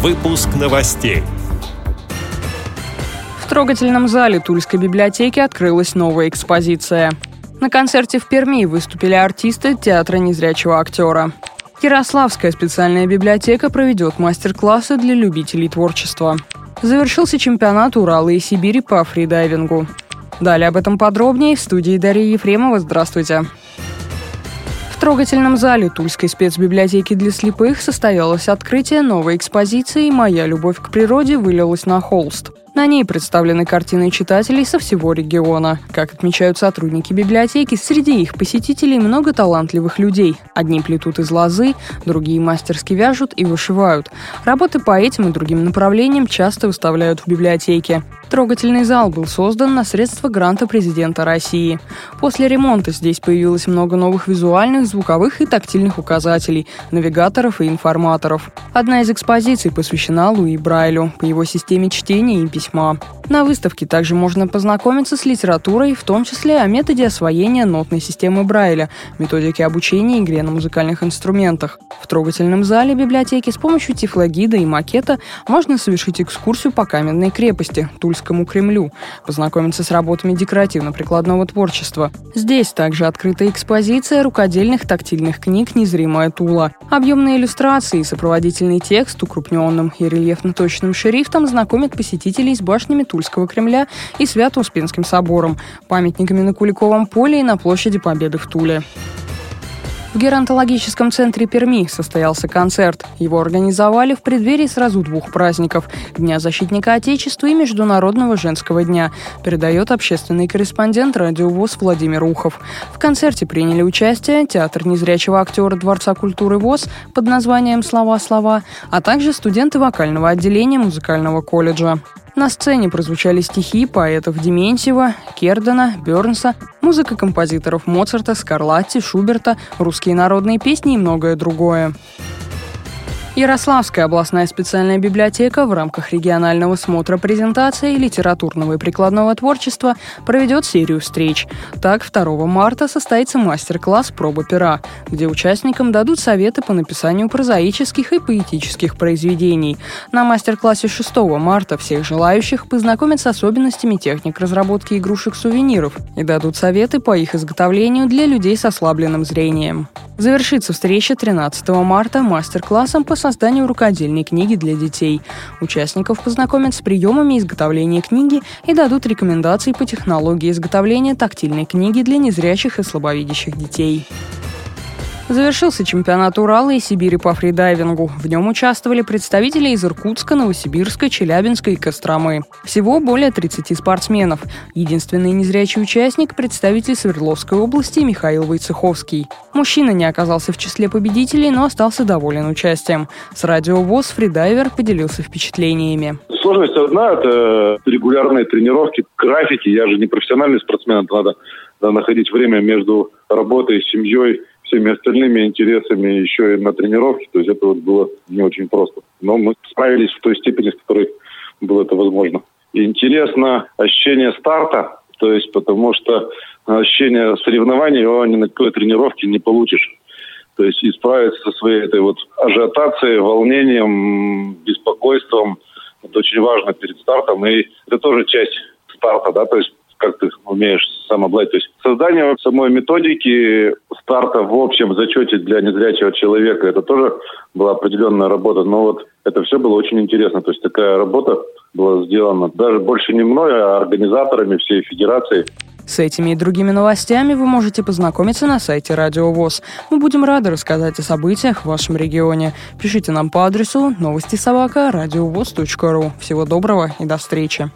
Выпуск новостей. В трогательном зале Тульской библиотеки открылась новая экспозиция. На концерте в Перми выступили артисты театра незрячего актера. Ярославская специальная библиотека проведет мастер-классы для любителей творчества. Завершился чемпионат Урала и Сибири по фридайвингу. Далее об этом подробнее в студии Дарья Ефремова. Здравствуйте. Трогательном зале Тульской спецбиблиотеки для слепых состоялось открытие новой экспозиции «Моя любовь к природе вылилась на холст». На ней представлены картины читателей со всего региона. Как отмечают сотрудники библиотеки, среди их посетителей много талантливых людей. Одни плетут из лозы, другие мастерски вяжут и вышивают. Работы по этим и другим направлениям часто выставляют в библиотеке. Трогательный зал был создан на средства гранта президента России. После ремонта здесь появилось много новых визуальных, звуковых и тактильных указателей, навигаторов и информаторов. Одна из экспозиций посвящена Луи Брайлю по его системе чтения и письма. письмо. На выставке также можно познакомиться с литературой, в том числе о методе освоения нотной системы Брайля, методике обучения игре на музыкальных инструментах. В трогательном зале библиотеки с помощью тифлогида и макета можно совершить экскурсию по каменной крепости, Тульскому Кремлю, познакомиться с работами декоративно-прикладного творчества. Здесь также открыта экспозиция рукодельных тактильных книг «Незримая Тула». Объемные иллюстрации и сопроводительный текст укрупненным и рельефно-точным шрифтом знакомят посетителей с башнями Тульского Тульского Кремля и Свято-Успенским собором, памятниками на Куликовом поле и на площади Победы в Туле. В геронтологическом центре Перми состоялся концерт. Его организовали в преддверии сразу двух праздников – Дня защитника Отечества и Международного женского дня, передает общественный корреспондент радио ВОЗ Владимир Ухов. В концерте приняли участие театр незрячего актера Дворца культуры ВОЗ под названием «Слова-слова», а также студенты вокального отделения музыкального колледжа. На сцене прозвучали стихи поэтов Дементьева, Кердена, Бернса, музыка композиторов Моцарта, Скарлатти, Шуберта, русские народные песни и многое другое. Ярославская областная специальная библиотека в рамках регионального смотра презентации литературного и прикладного творчества проведет серию встреч. Так, 2 марта состоится мастер-класс «Проба пера», где участникам дадут советы по написанию прозаических и поэтических произведений. На мастер-классе 6 марта всех желающих познакомят с особенностями техник разработки игрушек-сувениров и дадут советы по их изготовлению для людей с ослабленным зрением. Завершится встреча 13 марта мастер-классом по созданию рукодельной книги для детей. Участников познакомят с приемами изготовления книги и дадут рекомендации по технологии изготовления тактильной книги для незрячих и слабовидящих детей. Завершился чемпионат Урала и Сибири по фридайвингу. В нем участвовали представители из Иркутска, Новосибирска, Челябинска и Костромы. Всего более 30 спортсменов. Единственный незрячий участник – представитель Свердловской области Михаил Войцеховский. Мужчина не оказался в числе победителей, но остался доволен участием. С радио ВОЗ фридайвер поделился впечатлениями. Сложность одна – это регулярные тренировки, графики. Я же не профессиональный спортсмен, это надо, надо находить время между работой, семьей, всеми остальными интересами еще и на тренировке. То есть это вот было не очень просто. Но мы справились в той степени, с которой было это возможно. Интересно ощущение старта, то есть потому что ощущение соревнований его ни на какой тренировке не получишь. То есть исправиться со своей этой вот ажиотацией, волнением, беспокойством, это очень важно перед стартом. И это тоже часть старта, да, то есть как ты умеешь сам обладать. То есть создание самой методики старта в общем зачете для незрячего человека, это тоже была определенная работа. Но вот это все было очень интересно. То есть такая работа была сделана даже больше не мной, а организаторами всей федерации. С этими и другими новостями вы можете познакомиться на сайте Радио ВОЗ. Мы будем рады рассказать о событиях в вашем регионе. Пишите нам по адресу новости собака ру. Всего доброго и до встречи.